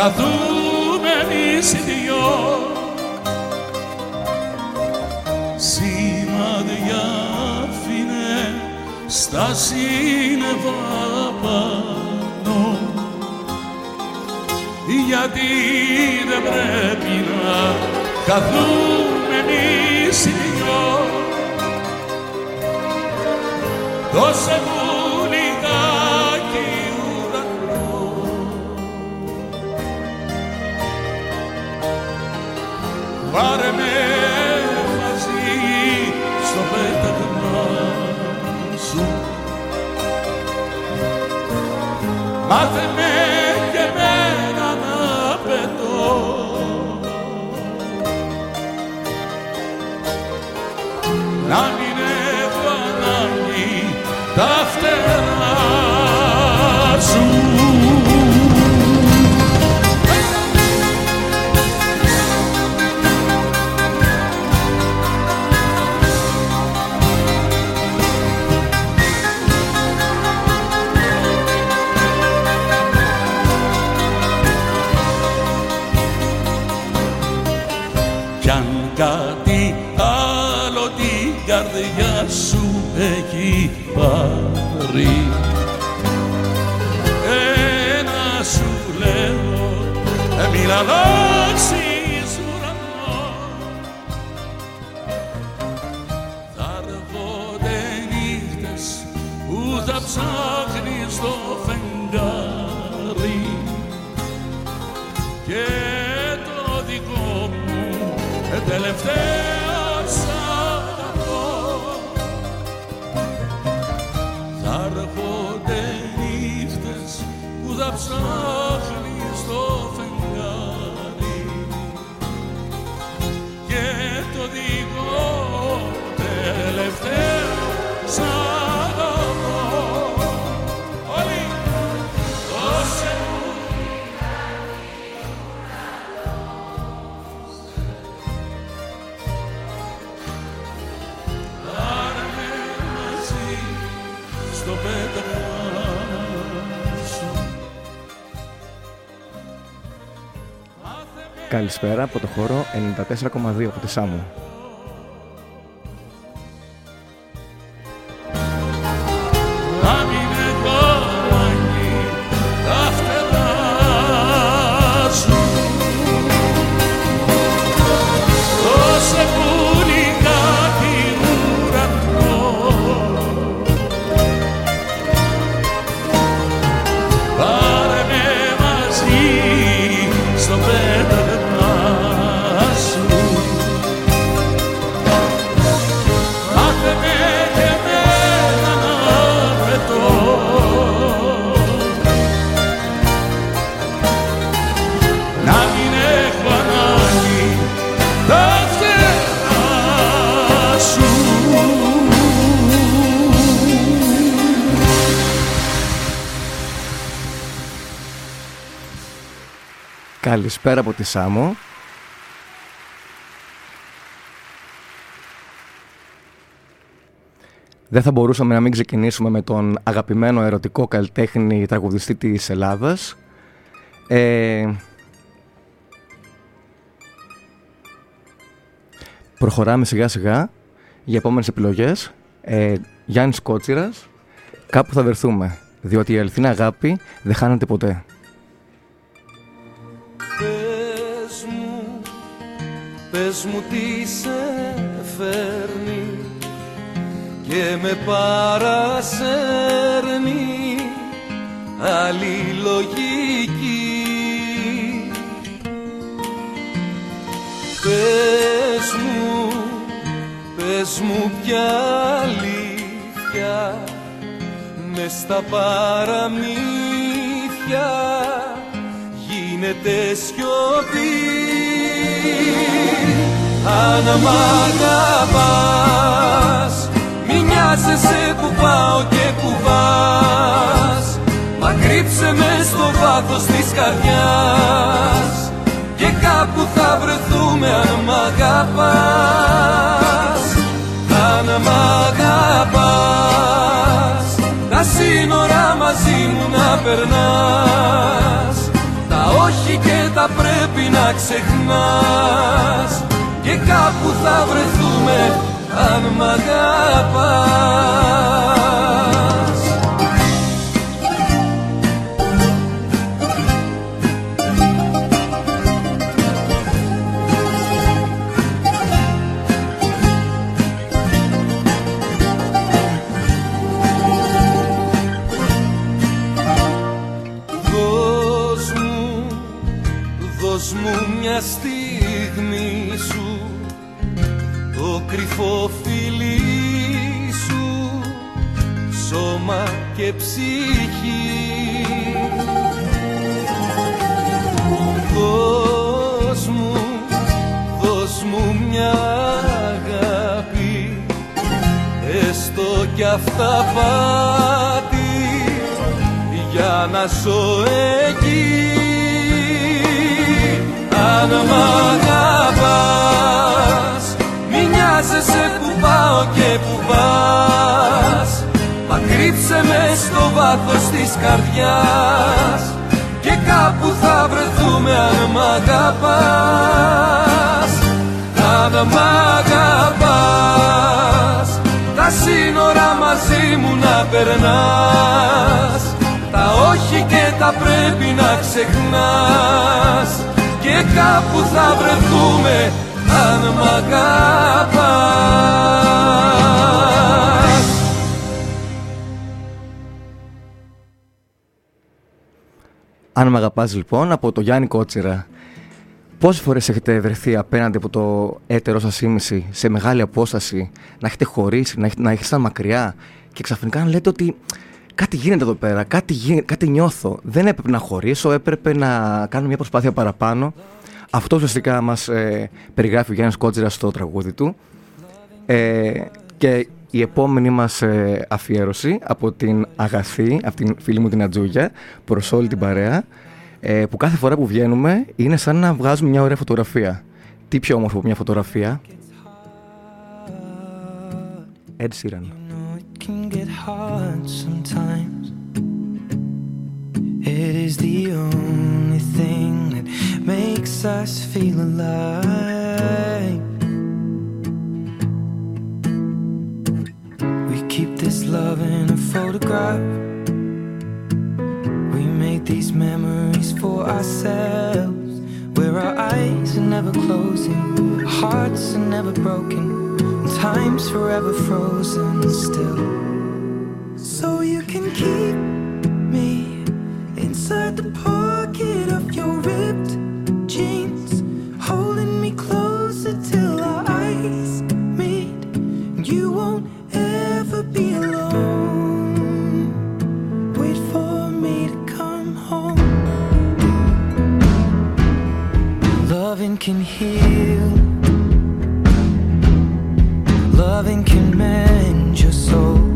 να καθούμε εμείς οι δυο. Σημάδια άφηνε στα σύννεφα πάνω γιατί δεν πρέπει να καθούμε εμείς οι δυο. Δώσε μου τα φτερά σου Καλησπέρα από το χώρο 94,2 από τη Σάμου. Καλησπέρα από τη Σάμο. Δεν θα μπορούσαμε να μην ξεκινήσουμε με τον αγαπημένο ερωτικό καλλιτέχνη τραγουδιστή της Ελλάδας. Ε, προχωράμε σιγά σιγά για επόμενες επιλογές. Ε, Γιάννης Κότσιρας, κάπου θα βρεθούμε, διότι η αληθινή αγάπη δεν χάνεται ποτέ. Πες μου τι σε φέρνει και με παρασέρνει άλλη λογική Πες μου, πες μου ποια αλήθεια μες στα παραμύθια γίνεται σιωπή αν μ' αγαπάς Μη νοιάζεσαι που πάω και που πας Μα κρύψε με στο βάθος της καρδιάς Και κάπου θα βρεθούμε αν μ' αγαπάς. Αν μ' αγαπάς Τα σύνορα μαζί μου να περνάς. Τα όχι και τα πρέπει να ξεχνάς και κάπου θα βρεθούμε αν μ' αγαπάς και ψυχή. Δώσ' μου, δώσ' μου μια αγάπη. Έστω κι αυτά πάτη για να ζω εκεί. Αν μ' αγαπάς Μη νοιάζεσαι που πάω και που πας. Μα κρύψε με στο βάθος της καρδιάς Και κάπου θα βρεθούμε αν μ' αγαπάς. Αν μ' αγαπάς Τα σύνορα μαζί μου να περνάς. Τα όχι και τα πρέπει να ξεχνάς. Και κάπου θα βρεθούμε αν μ' αγαπάς Αν μ' αγαπάς λοιπόν από το Γιάννη Κότσιρα Πόσες φορές έχετε βρεθεί απέναντι από το έτερό σας ήμιση σε μεγάλη απόσταση να έχετε χωρίσει, να, έχετε, να έχετε μακριά και ξαφνικά να λέτε ότι κάτι γίνεται εδώ πέρα, κάτι, γι... κάτι νιώθω. Δεν έπρεπε να χωρίσω, έπρεπε να κάνω μια προσπάθεια παραπάνω. Αυτό ουσιαστικά μας ε, περιγράφει ο Γιάννης Κότζιρα στο τραγούδι του. Ε, και η επόμενη μας ε, αφιέρωση από την Αγαθή, από την φίλη μου την Ατζούγια, προς όλη την παρέα, ε, που κάθε φορά που βγαίνουμε είναι σαν να βγάζουμε μια ωραία φωτογραφία. Τι πιο όμορφο από μια φωτογραφία; Ed Sheeran. can get hard sometimes. It is the only thing that makes us feel alive. Keep this love in a photograph. We make these memories for ourselves. Where our eyes are never closing, hearts are never broken, time's forever frozen still. So you can keep me inside the pocket of your ripped Loving can heal. Loving can mend your soul.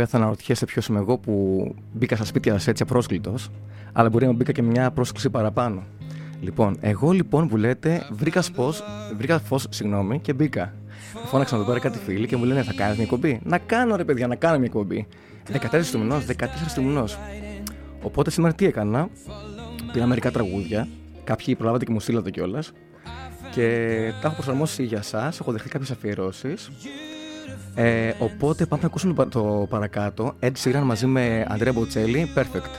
Βέβαια θα αναρωτιέσαι ποιος είμαι εγώ που μπήκα στα σπίτια σας έτσι απρόσκλητος, αλλά μπορεί να μπήκα και μια πρόσκληση παραπάνω. Λοιπόν, εγώ λοιπόν που λέτε βρήκα φω, βρήκα φως, συγγνώμη, και μπήκα. Φώναξα να το πάρει κάτι φίλοι και μου λένε Θα κάνεις μια εκπομπή; Να κάνω ρε παιδιά, να κάνω μια εκπομπή. 14 του μηνός, 14 του μηνός. Οπότε σήμερα τι έκανα. Πήρα μερικά τραγούδια. Κάποιοι προλάβατε και μου στείλατε κιόλας. Και τα έχω προσαρμόσει για εσά. Έχω δεχτεί κάποιες αφιερώσεις. Ε, οπότε πάμε να ακούσουμε το παρακάτω. Ed Sheeran μαζί με Αντρέα Μποτσέλη. Perfect.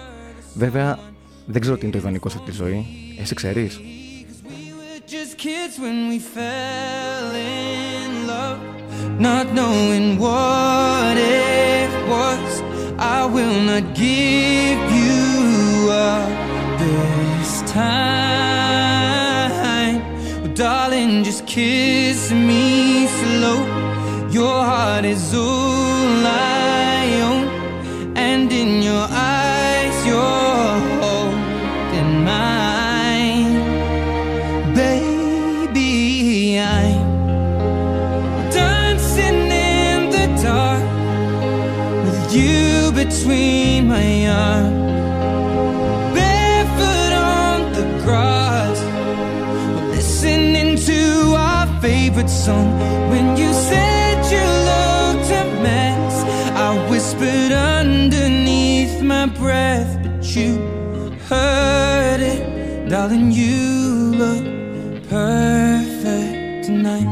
Βέβαια, δεν ξέρω τι είναι το ιδανικό σε αυτή τη ζωή. Εσύ ξέρεις. just kids when we fell in love, not knowing what it was. I will not give you up this time. Well, darling, just kiss me slow. Your heart is all I own, and in your eyes, you're holding mine. Baby, I'm dancing in the dark with you between my arms, barefoot on the grass, listening to our favorite song. When you breath, but you heard it, darling. You look perfect tonight.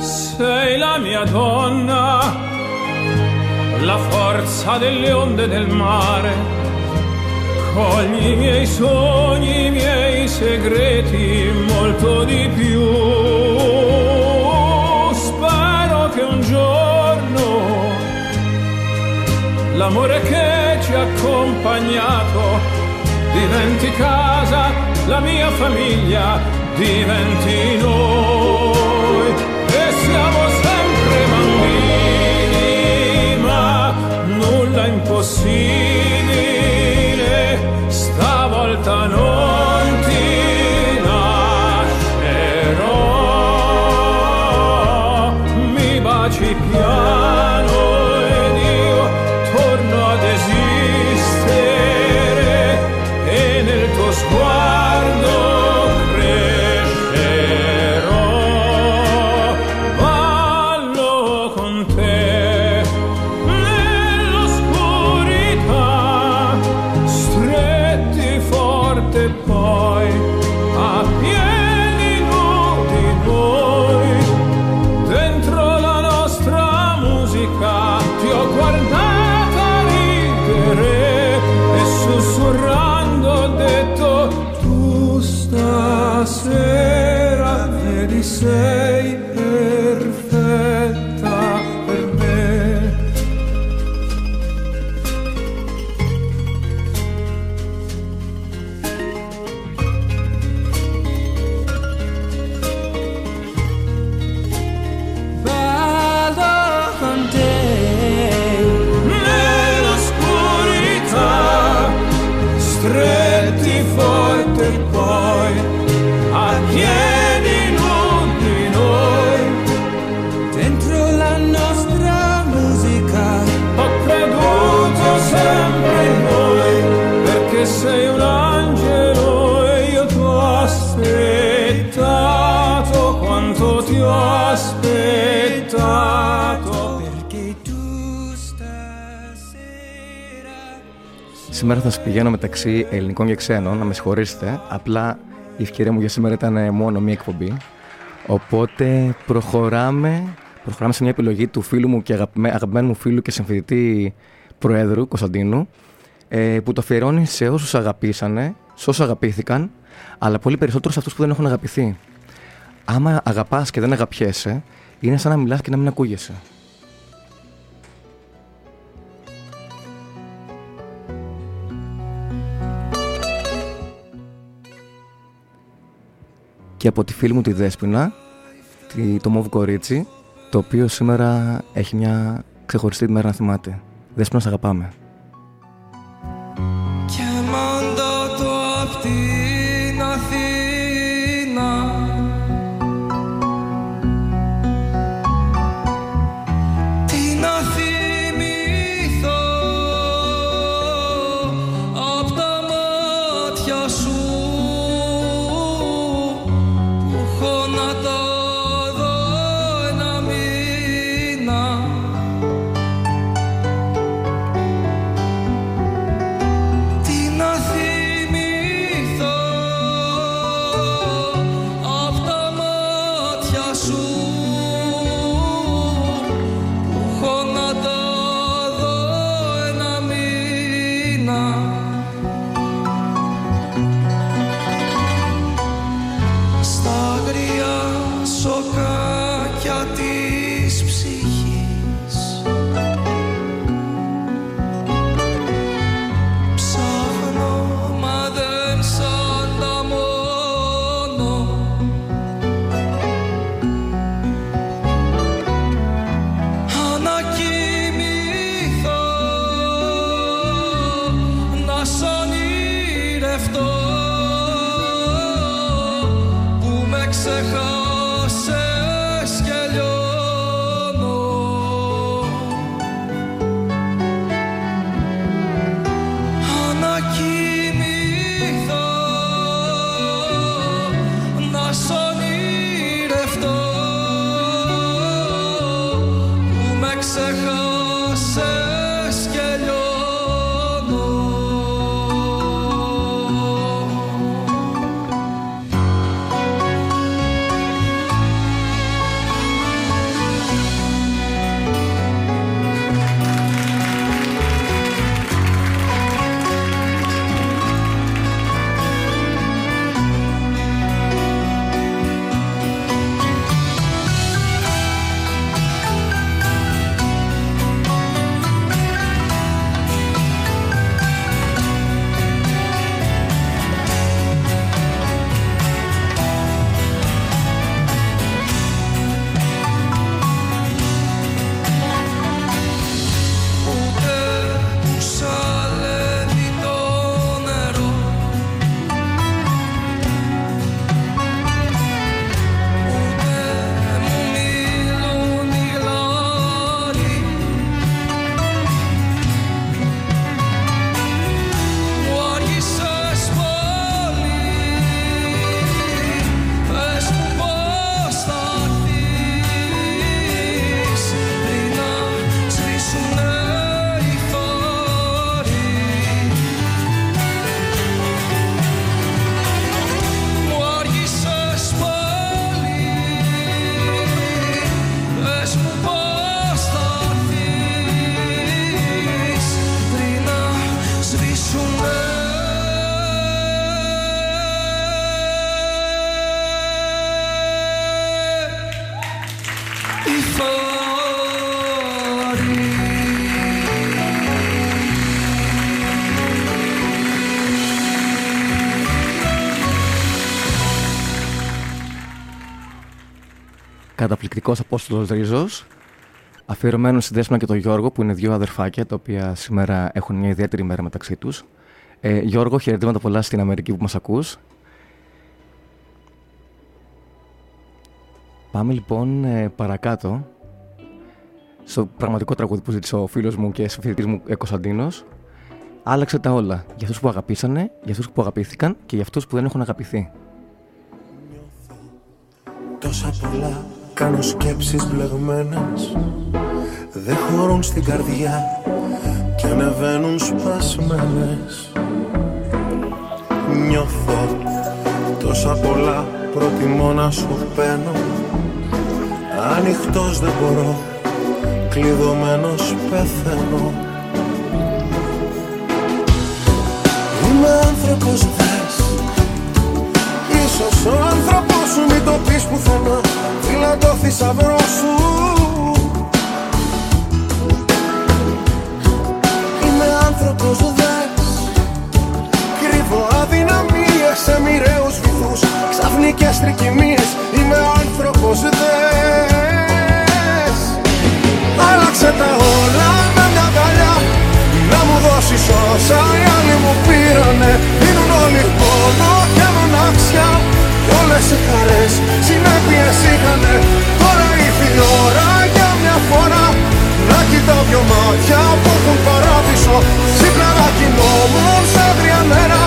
Sei la mia donna, la forza delle onde del mare. Cogli i miei sogni, i miei segreti, molto di più. L'amore che ci ha accompagnato diventi casa, la mia famiglia diventi noi. E siamo sempre bambini, ma nulla impossibile, μεταξύ ελληνικών και ξένων, να με συγχωρήσετε. Απλά η ευκαιρία μου για σήμερα ήταν μόνο μία εκπομπή. Οπότε προχωράμε, προχωράμε σε μια επιλογή του φίλου μου και αγαπημέ- αγαπημένου μου φίλου και συμφιλητή Προέδρου Κωνσταντίνου ε, που το αφιερώνει σε όσους αγαπήσανε, σε όσους αγαπήθηκαν, αλλά πολύ περισσότερο σε αυτούς που δεν έχουν αγαπηθεί. Άμα αγαπάς και δεν αγαπιέσαι, είναι σαν να μιλάς και να μην ακούγεσαι. Και από τη φίλη μου τη Δέσποινα το Μόβ Κορίτσι, το οποίο σήμερα έχει μια ξεχωριστή μέρα να θυμάται. Δες να αγαπάμε. Καταπληκτικό Απόστολος Ρίζος. Αφιερωμένος στη Δέσποινα και τον Γιώργο, που είναι δύο αδερφάκια, τα οποία σήμερα έχουν μια ιδιαίτερη μέρα μεταξύ τους. Ε, Γιώργο, χαιρετήματα πολλά στην Αμερική που μας ακούς. Πάμε λοιπόν ε, παρακάτω στο πραγματικό τραγούδι που ζήτησε ο φίλος μου και συμφιλητής μου ε, Κωνσταντίνος. Άλλαξε τα όλα. Για αυτούς που αγαπήσανε, για αυτούς που αγαπήθηκαν και για αυτούς που δεν έχουν αγαπηθεί. Τόσα πολλά Κάνω σκέψεις μπλεγμένες. Δεν χωρούν στην καρδιά Και ανεβαίνουν σπασμένες. Νιώθω τόσα πολλά Προτιμώ να σου παίρνω. Ανοιχτός δεν μπορώ Κλειδωμένος πεθαίνω. Είμαι άνθρωπος δες. Ίσως ο άνθρωπος σου μην το πεις πουθενά Φύλλα το θησαυρό σου. Είμαι άνθρωπος δες Κρύβω αδυναμίες σε μοιραίους βυθούς Ξαφνικές τρικυμίες Είμαι άνθρωπος πως δες. Άλλαξε τα όλα με μια παλιά Να μου δώσεις όσα οι άλλοι μου πήρανε. Μείνουν όλοι πόνο και μοναξιά. Κι όλες οι χαρές συνέπειες είχανε. Τώρα ήρθε η ώρα για μια φορά. Να κοιτάω δυο μάτια που έχουν παράδεισο. Ξύπνα κοιμόμουν σαν τρία μέρα.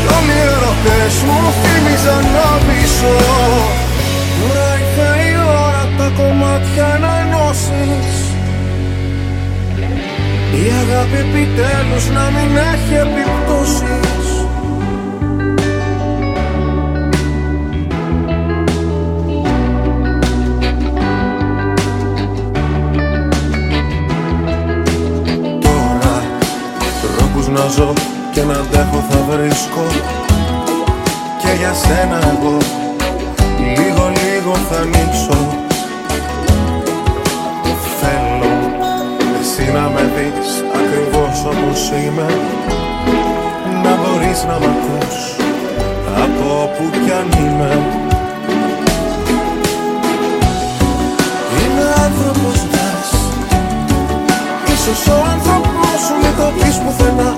Κι όλοι οι ερωτές μου θύμιζαν να πείσω Τώρα ήρθε η ώρα τα κομμάτια να ενώσεις Η αγάπη επιτέλους να μην έχει επιπτώσεις ζω και να αντέχω θα βρίσκω. Και για σένα εγώ λίγο λίγο θα ανοίξω. Θέλω εσύ να με δεις ακριβώς όπως είμαι. Να μπορείς να μ' ακούς από όπου κι αν είμαι. Είμαι άνθρωπος δες. Ίσως ο άνθρωπος σου μην το πεις πουθενά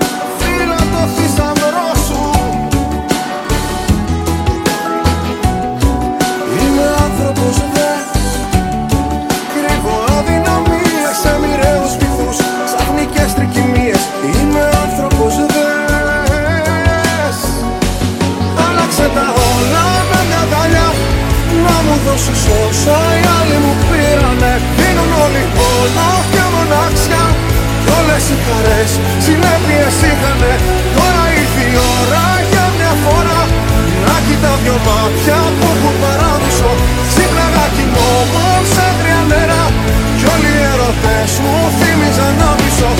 Να μου δώσεις όσα οι άλλοι μου πήρανε. Δίνουν όλοι πόνο και μοναξιά. Κι όλες οι χαρές συνέπειες είχανε. Τώρα ήρθε η ώρα για μια φορά. Να κοιτάω δυο μάτια που έχουν παράδεισο. Ξύπναγα κοιμόμουν σαν τρία νερά. Κι όλοι οι ερωτές μου θύμιζαν να μισώ.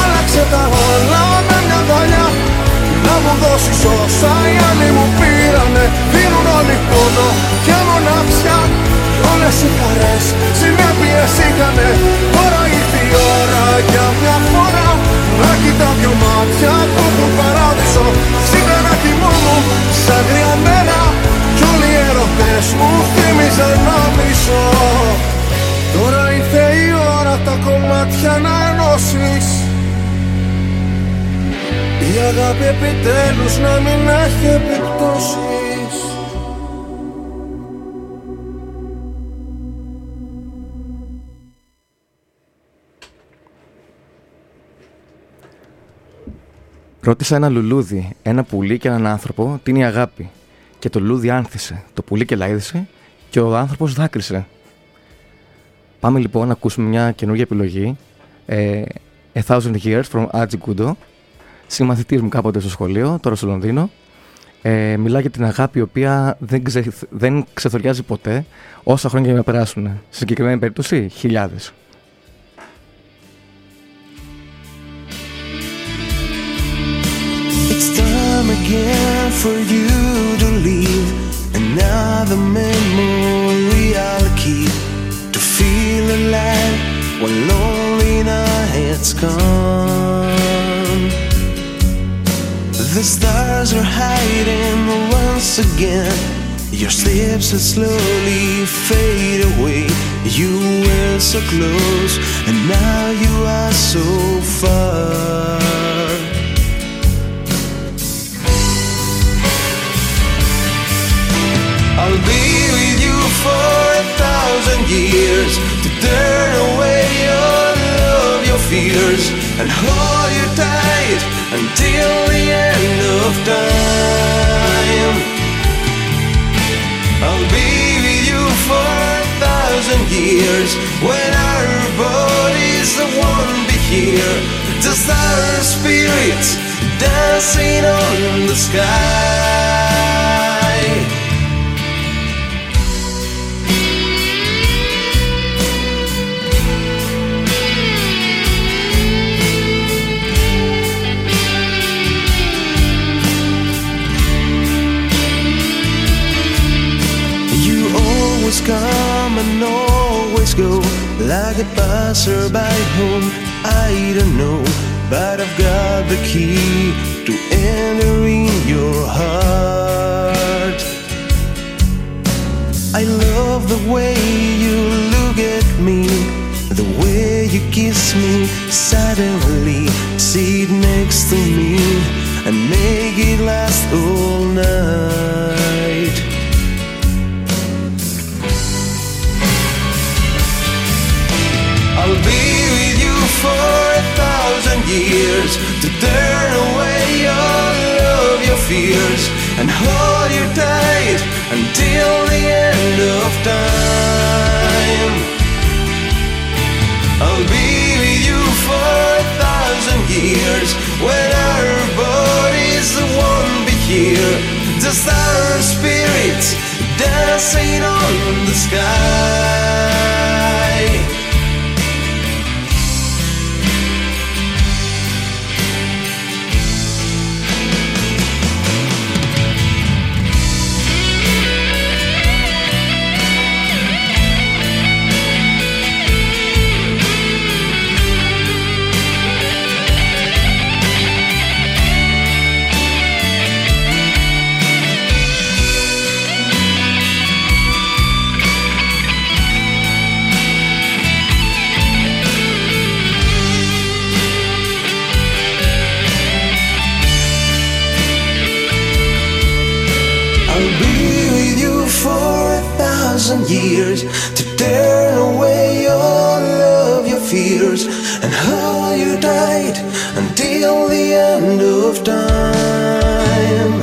Άλλαξε τα όλα με μια δαλιά να μου δώσεις όσα οι άλλοι μου πήρανε Δίνουν όλοι πόνο και μοναξιά Κι όλες οι χαρές συνέπειες είχανε. Τώρα ήρθε η ώρα για μια φορά. Να κοιτάω δυο μάτια που έχουν παράδεισο. Σήμερα να κοιμόμουν σαν γριαμένα Κι όλοι οι ερωτές μου θύμιζαν να μισώ. Τώρα ήρθε η ώρα τα κομμάτια να ενώσεις. Η αγάπη επιτέλους να μην έχει επιπτώσεις Ρώτησα ένα λουλούδι, ένα πουλί και έναν άνθρωπο τι είναι η αγάπη. Και το λουλούδι άνθησε, το πουλί και λαΐδησε και ο άνθρωπος δάκρυσε. Πάμε λοιπόν να ακούσουμε μια καινούργια επιλογή. Ε, A Thousand Years from Archie Kudo. Συμμαθητής μου κάποτε στο σχολείο, τώρα στο Λονδίνο. Ε, μιλά για την αγάπη η οποία δεν, ξε, δεν ξεθοριάζει ποτέ όσα χρόνια και να περάσουν. Σε συγκεκριμένη περίπτωση, χιλιάδες. Time for you to leave. Another memory I'll keep. To feel alive when lonely nights come The stars are hiding once again. Your steps will slowly fade away. You were so close and now you are so far I'll be with you for a thousand years to turn away your love, your fears, and hold you tight until the end of time. I'll be with you for a thousand years when our bodies won't be here, just our spirits dancing on the sky. Like a passerby home I don't know But I've got the key to entering your heart I love the way you look at me, the way you kiss me suddenly. Sit next to me and make it last all night. Years to turn away all of your fears and hold you tight until the end of time. I'll be with you for a thousand years when our bodies won't be here, just our spirits dancing on the sky. Thousand years to turn away all of your fears and hold you tight until the end of time.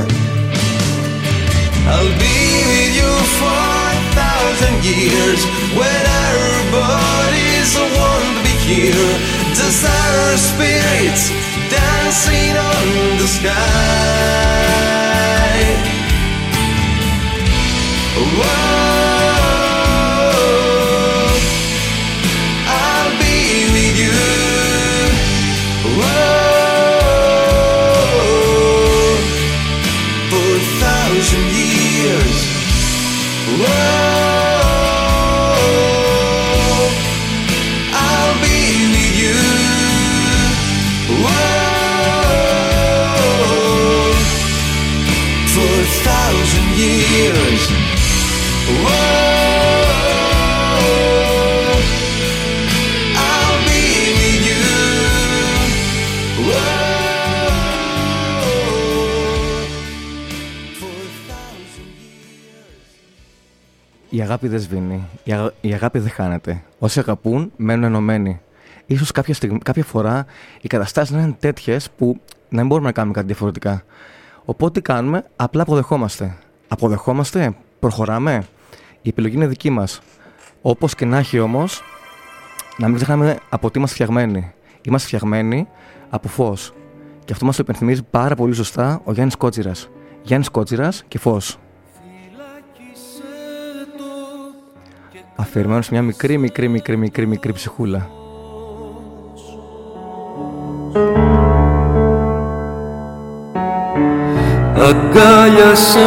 I'll be with you for a thousand years when our bodies won't be here, just our spirits dancing on the sky. Whoa, αγάπη δεν σβήνει. Η, αγα- η αγάπη δεν χάνεται. Όσοι αγαπούν, μένουν ενωμένοι. Ίσως κάποια, στιγμή, κάποια φορά οι καταστάσεις να είναι τέτοιες που να μην μπορούμε να κάνουμε κάτι διαφορετικά. Οπότε τι κάνουμε, απλά αποδεχόμαστε. Αποδεχόμαστε, προχωράμε. Η επιλογή είναι δική μας. Όπως και να έχει όμως, να μην ξεχνάμε από τι είμαστε φτιαγμένοι. Είμαστε φτιαγμένοι από φως. Και αυτό μας το υπενθυμίζει πάρα πολύ σωστά ο Γιάννης Κότσιρας. Γιάννης Κότσιρας και φως. Αφιερμένο σε μια μικρή, μικρή, μικρή, μικρή, μικρή ψυχούλα. Αγκάλιασέ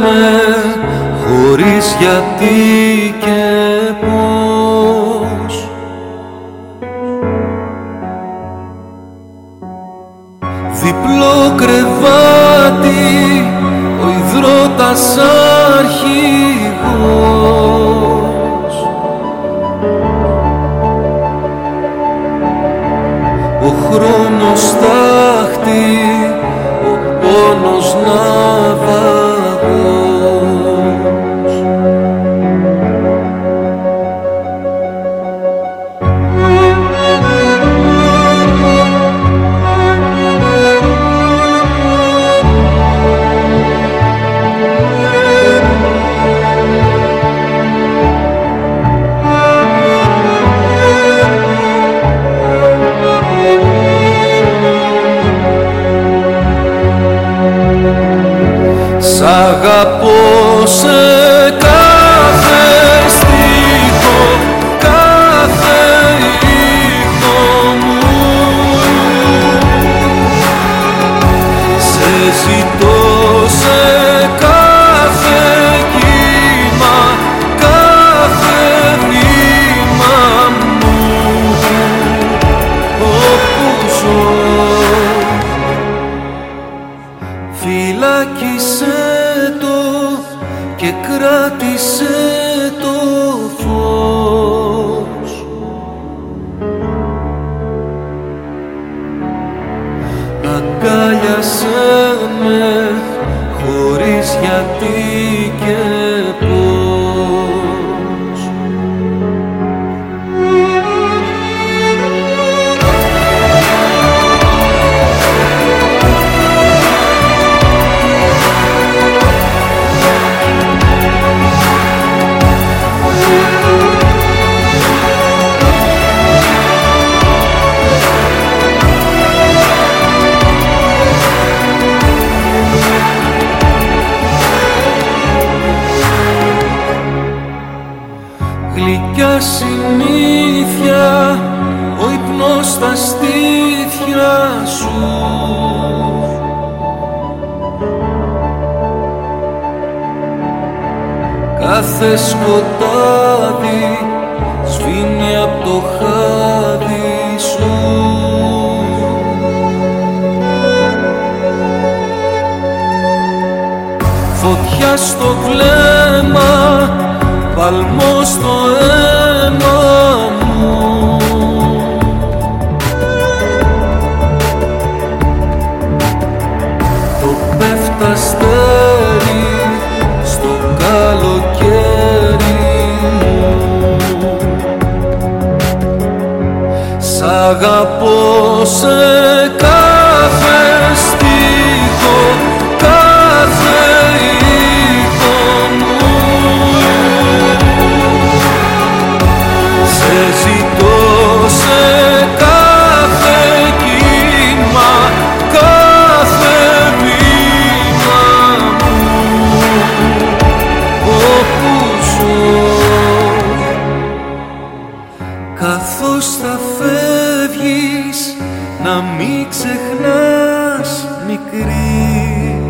με χωρίς γιατί και πώς Διπλό κρεβάτι, ο υδρότας ξέρεις γιατί και Κάθε σκοτάδι σβήνει από το χάδι σου. Φωτιά στο βλέμμα, παλμό αγαπώ σε Καθώς θα φεύγεις να μην ξεχνάς μικρή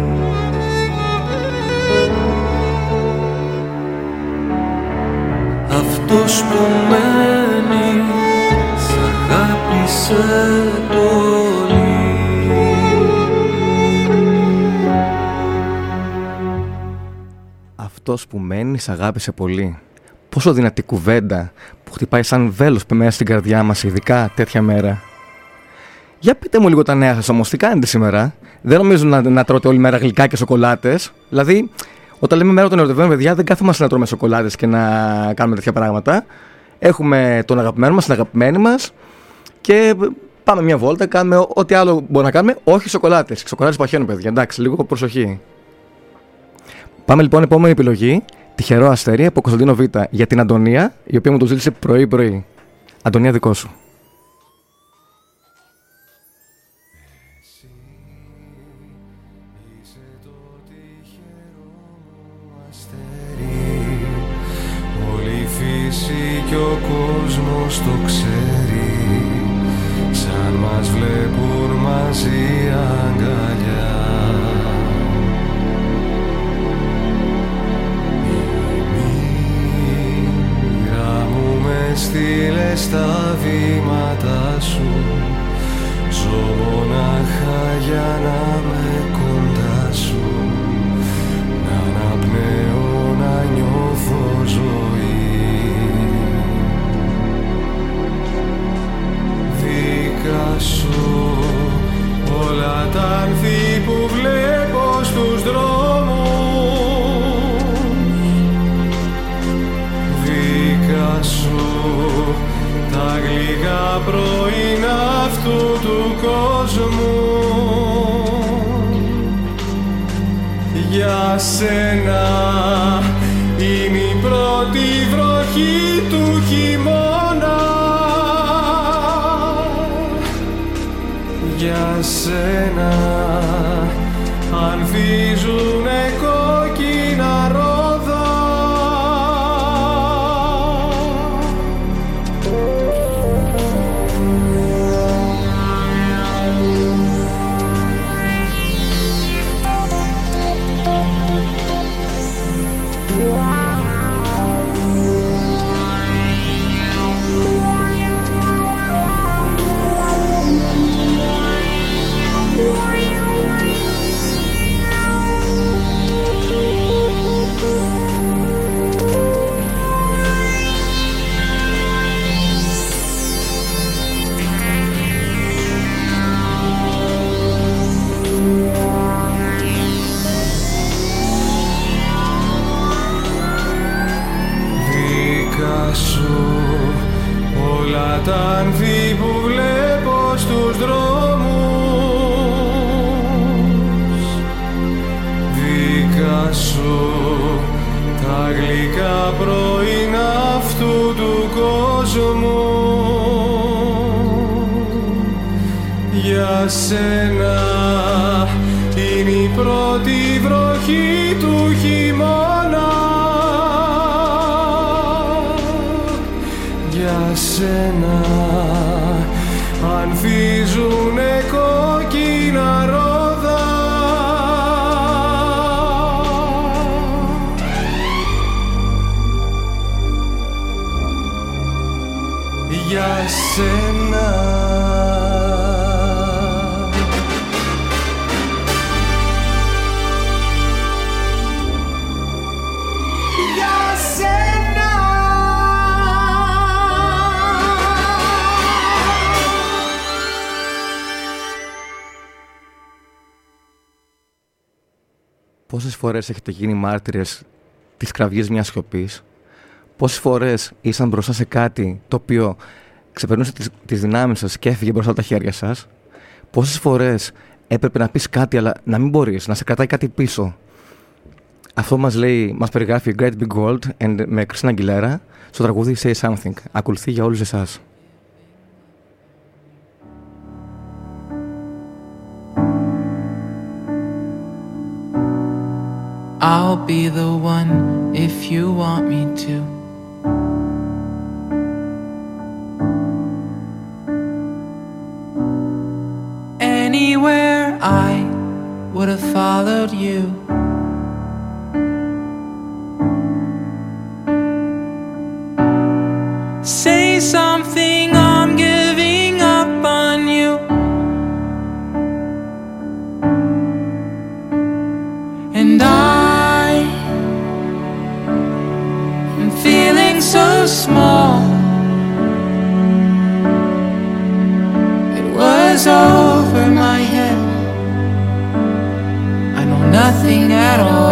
Αυτός που μένεις σ' αγάπησε πολύ Αυτός που μένεις σ' αγάπησε πολύ. Πόσο δυνατή κουβέντα που χτυπάει σαν βέλος μέσα στην καρδιά μας, ειδικά τέτοια μέρα. Για πείτε μου λίγο τα νέα σας όμως, τι κάνετε σήμερα; Δεν νομίζω να, να τρώτε όλη μέρα γλυκά και σοκολάτες; Δηλαδή, όταν λέμε μέρα των ερωτευμένων παιδιά, δεν κάθομαστε να τρώμε σοκολάτες και να κάνουμε τέτοια πράγματα. Έχουμε τον αγαπημένο μας, την αγαπημένη μας και πάμε μια βόλτα, κάνουμε ό- ό,τι άλλο μπορούμε να κάνουμε. Όχι σοκολάτες. Οι Σοκολάτες παχαίνουν, παιδιά. Εντάξει, λίγο προσοχή. Πάμε λοιπόν επόμενη επιλογή. Τυχερό αστέρι από Κωνσταντίνο Β για την Αντωνία, η οποία μου το ζήτησε πρωί-πρωί. Αντωνία, δικό σου. Όλη η φύση και ο κόσμος το ξέρει Σαν μας βλέπουν μαζί αγκαλιά μου με στείλες στα βήματα σου. Ζω μονάχα για να με κοντά σου. Να αναπνέω να νιώθω ζωή. Δίκα σου όλα τα άνθη για σένα. Ανθίζουνε κόκκινα ρόδα. Για σένα φορές έχετε γίνει μάρτυρες της κραυγής μιας σιωπής; Πόσες φορές ήσαν μπροστά σε κάτι το οποίο ξεπερνούσε τις, τις δυνάμεις σας και έφυγε μπροστά από τα χέρια σας; Πόσες φορές έπρεπε να πεις κάτι αλλά να μην μπορείς, να σε κρατάει κάτι πίσω; Αυτό μας λέει, μας περιγράφει Great Big Gold and, με Christina Aguilera στο τραγούδι Say Something. Ακολουθεί για όλους εσάς. I'll be the one if you want me to. Anywhere I would have followed you. Say something, so small. It was over my head. I know nothing at all.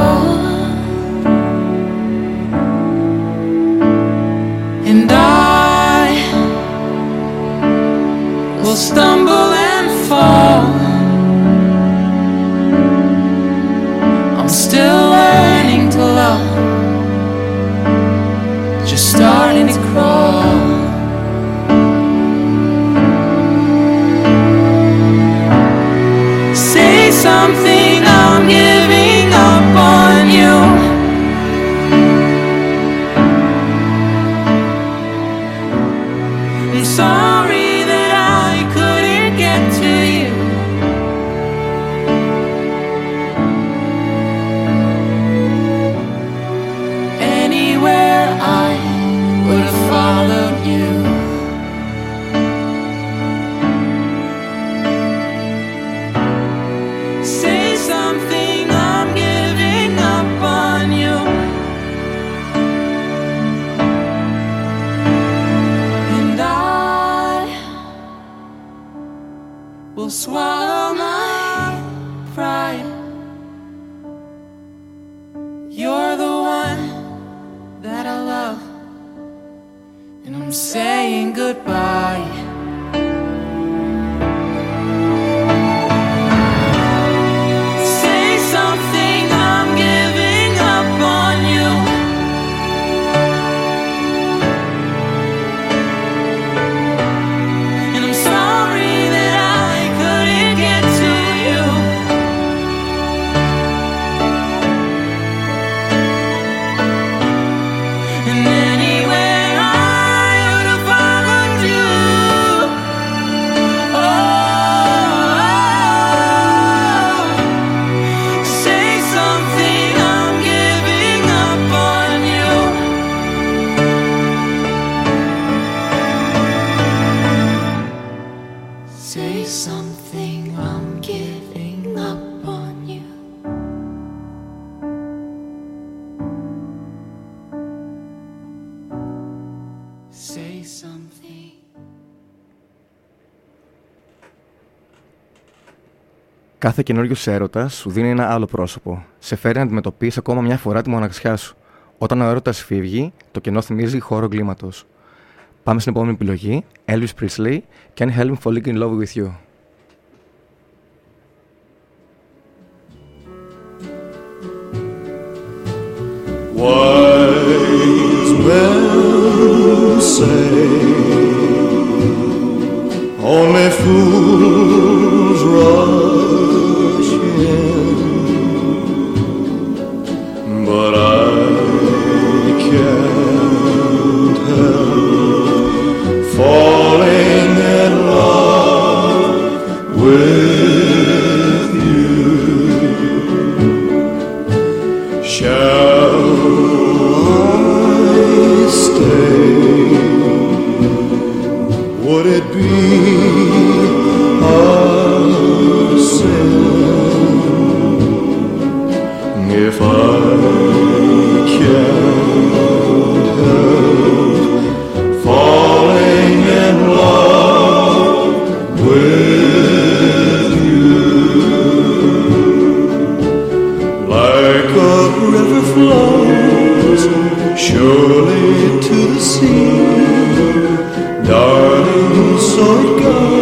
Κάθε καινούριο έρωτας σου δίνει ένα άλλο πρόσωπο. Σε φέρει να αντιμετωπίσεις ακόμα μια φορά τη μοναξιά σου. Όταν ο έρωτας φύγει, το κενό θυμίζει χώρο εγκλήματο. Πάμε στην επόμενη επιλογή. Elvis Presley, Can Help Me Falling in Love With You. Wise men say only fools river flows surely to the sea. Darling, so it goes.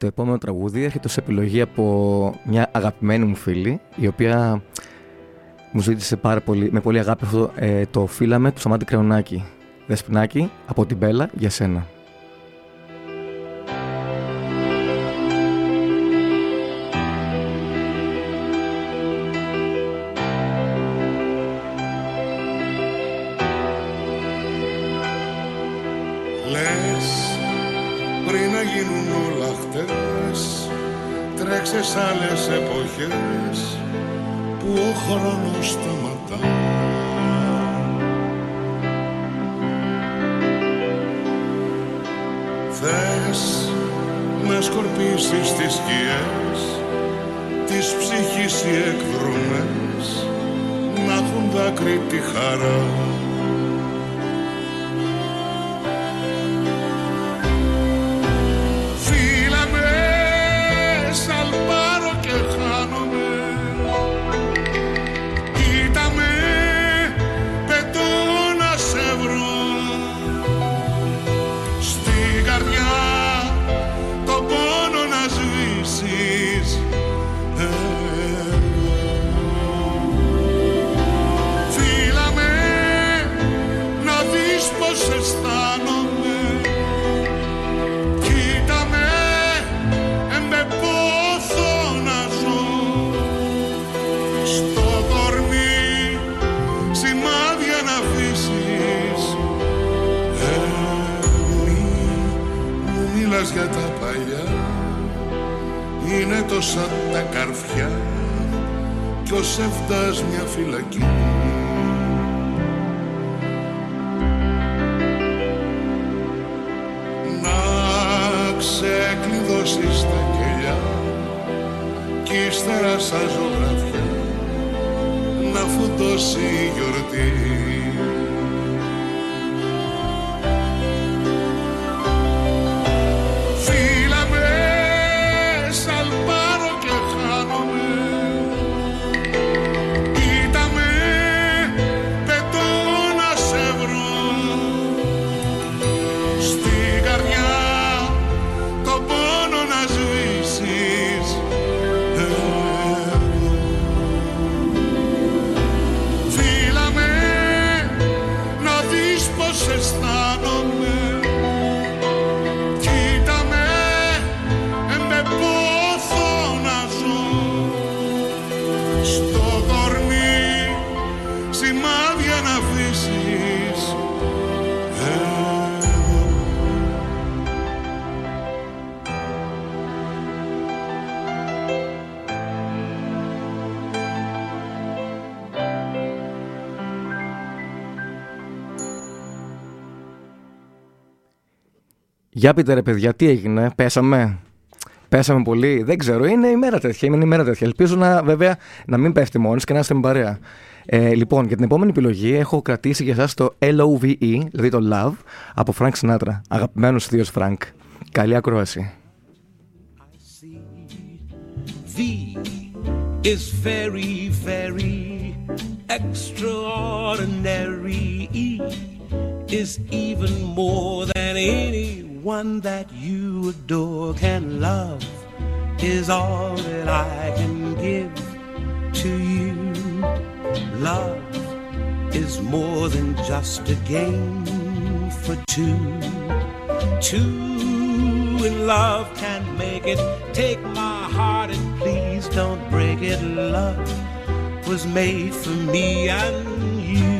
Το επόμενο τραγούδι έρχεται σε επιλογή από μια αγαπημένη μου φίλη, η οποία μου ζήτησε πάρα πολύ, με πολύ αγάπη αυτό ε, το φύλαμε του Σαμάτη Κρεωνάκη. Δεσποινάκη, από την Μπέλα για σένα. ζητάς μια φυλακή. Να ξεκλειδώσεις τα κελιά κι ύστερα σαν ζωγραφιά να φωτώσει η γιορτή. Για πείτε ρε παιδιά, τι έγινε, πέσαμε; Πέσαμε πολύ, δεν ξέρω. Είναι η μέρα τέτοια. Είναι η μέρα τέτοια. Ελπίζω να, βέβαια να μην πέφτει μόνος και να είστε με παρέα. Ε, λοιπόν, για την επόμενη επιλογή έχω κρατήσει για εσάς το LOVE, δηλαδή το Love, από Frank Sinatra. Αγαπημένος θείος Frank. Καλή ακρόαση. V is very, very extraordinary. E is even more than anyone that you adore can love. Is all that I can give to you. Love is more than just a game for two. Two in love can make it. Take my heart and please don't break it. Love was made for me and you.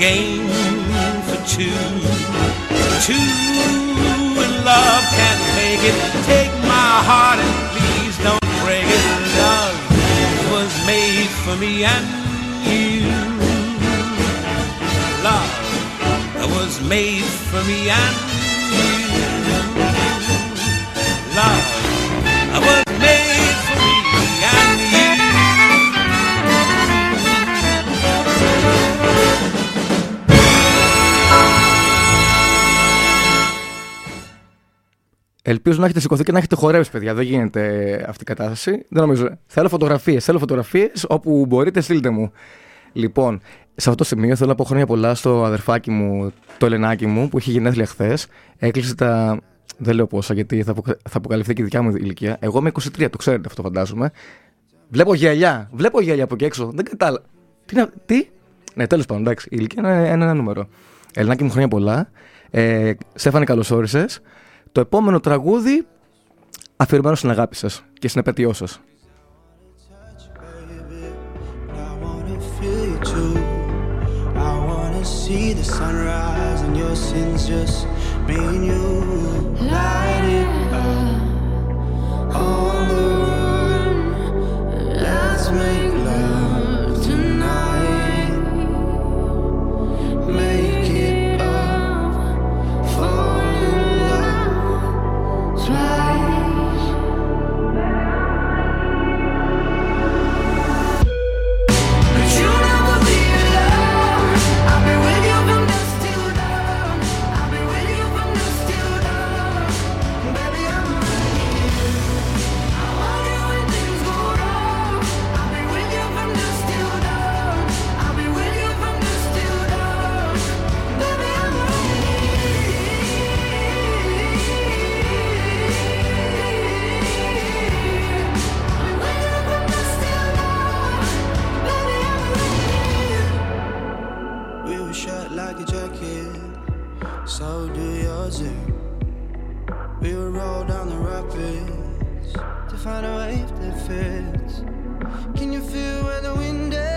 Game for two. Two Ελπίζω να έχετε σηκωθεί και να έχετε χορέψει, παιδιά. Δεν γίνεται αυτή η κατάσταση. Δεν νομίζω. Θέλω φωτογραφίες. Θέλω φωτογραφίες όπου μπορείτε, στείλτε μου. Λοιπόν, σε αυτό το σημείο θέλω να πω χρόνια πολλά στο αδερφάκι μου, το Ελενάκι μου, που είχε γενέθλια χθες. Έκλεισε τα. Δεν λέω πόσα, γιατί θα, αποκα- θα αποκαλυφθεί και η δικιά μου ηλικία. Εγώ είμαι 23, το ξέρετε αυτό, φαντάζομαι. Βλέπω γυαλιά. Βλέπω γυαλιά από εκεί έξω. Δεν κατάλαβα. Τι, να- τι; Ναι, τέλος πάντων, εντάξει. Η ηλικία είναι ένα, ένα νούμερο. Ελενάκι μου, χρόνια πολλά. Ε, Στέφανε, καλώς όρισες. Το επόμενο τραγούδι αφιερωμένο στην αγάπη σας και στην επέτειό σας. We will roll down the rapids to find a wave that fits. Can you feel where the wind is?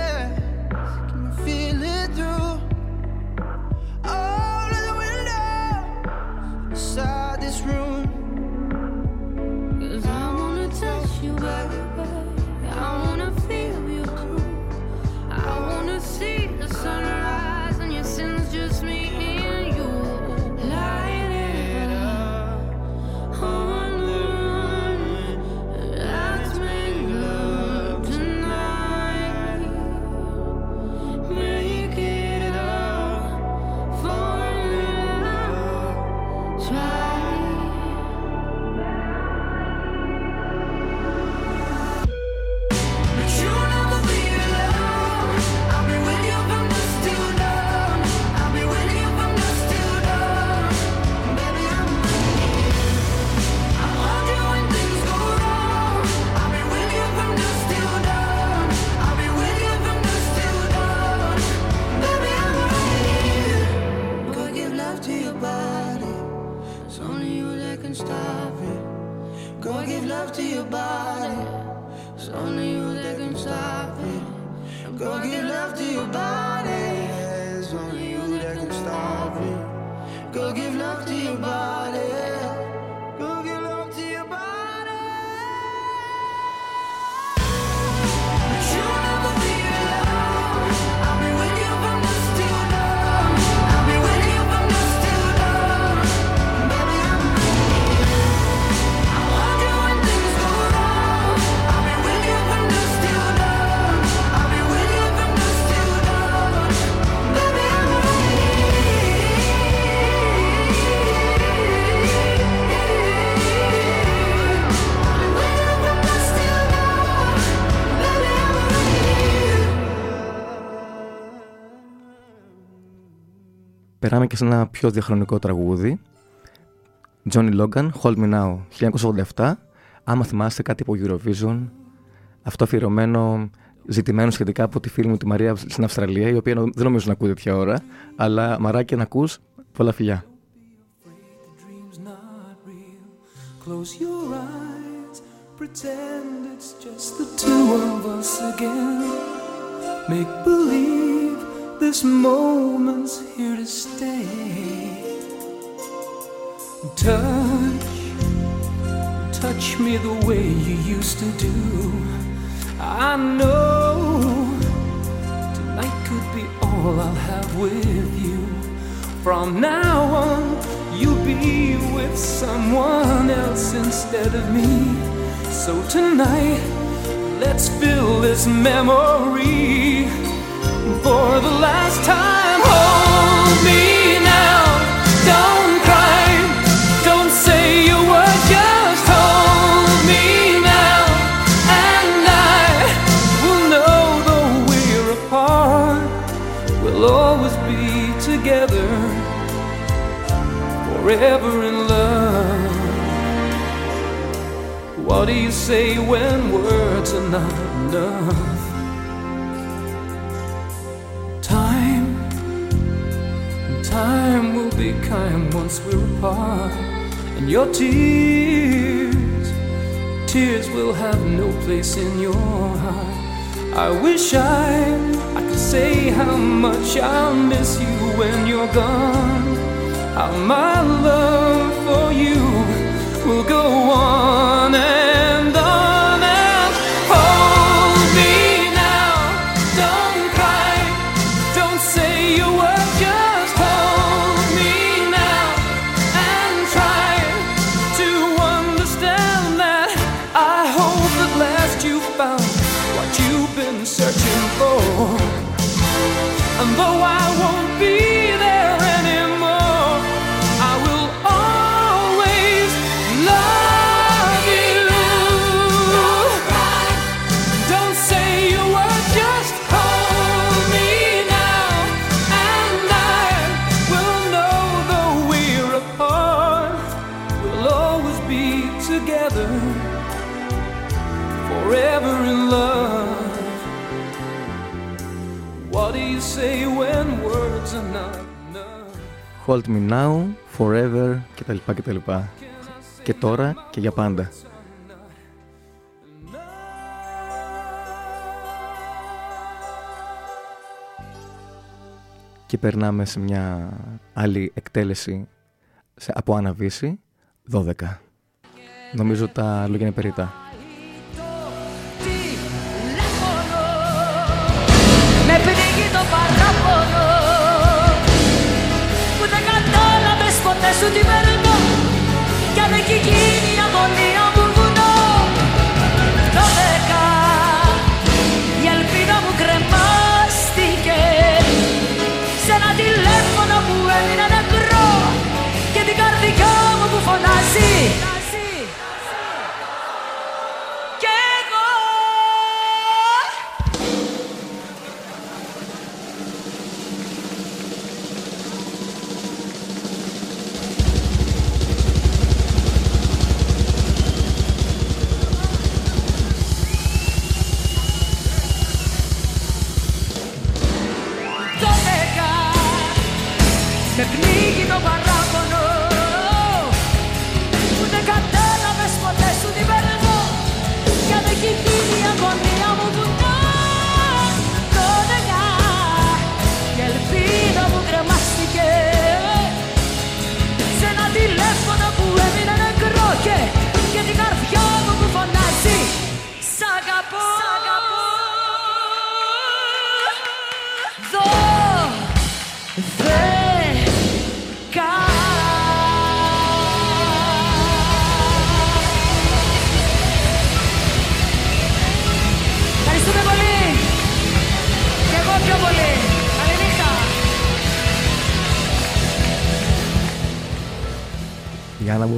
Περάμε και σε ένα πιο διαχρονικό τραγούδι. Johnny Logan, Hold Me Now, 1987. Άμα θυμάστε κάτι από Eurovision, αυτό αφιερωμένο ζητημένο σχετικά από τη φίλη μου τη Μαρία στην Αυστραλία, η οποία δεν νομίζω να ακούει τέτοια ώρα, αλλά μαράκι να ακούς, πολλά φιλιά. Close your eyes, pretend it's just the two of us again. Make believe this moment's here to stay. Touch, touch me the way you used to do. I know tonight could be all I'll have with you. From now on, you'll be with someone else instead of me. So tonight, let's fill this memory for the last time. Hold me now, don't cry, don't say a word, just hold me now, and I will know though we're apart, we'll always be together forever in love. What do you say when words are not enough? Time will be kind once we're apart, and your tears, tears will have no place in your heart. I wish I, I could say how much I'll miss you when you're gone. How my love for you will go on Hold Me Now, Forever κτλ. κτλ. Και τώρα και για πάντα. Και περνάμε σε μια άλλη εκτέλεση από Αναβίση, 12. Νομίζω τα λόγια είναι περίτα. Κατάλαβες ποτέ σου τι περνώ Κι αν έχει γίνει η αγωνία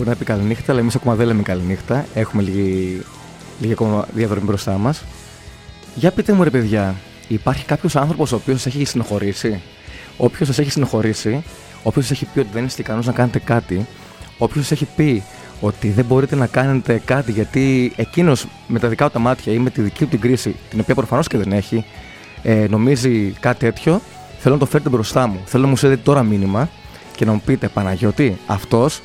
μπορεί να πει καληνύχτα, αλλά εμείς ακόμα δεν λέμε καληνύχτα. Έχουμε λίγη, λίγη ακόμα διαδρομή μπροστά μας. Για πείτε μου, ρε παιδιά, υπάρχει κάποιος άνθρωπος ο οποίος σας έχει συνοχωρήσει; Όποιος σας έχει συνοχωρήσει, όποιος σας έχει πει ότι δεν είστε ικανός να κάνετε κάτι, όποιος σας έχει πει ότι δεν μπορείτε να κάνετε κάτι γιατί εκείνος με τα δικά του τα μάτια ή με τη δική του την κρίση, την οποία προφανώς και δεν έχει, ε, νομίζει κάτι τέτοιο, θέλω να το φέρετε μπροστά μου. Θέλω να μου στείλετε τώρα μήνυμα και να μου πείτε Παναγιώτη, αυτός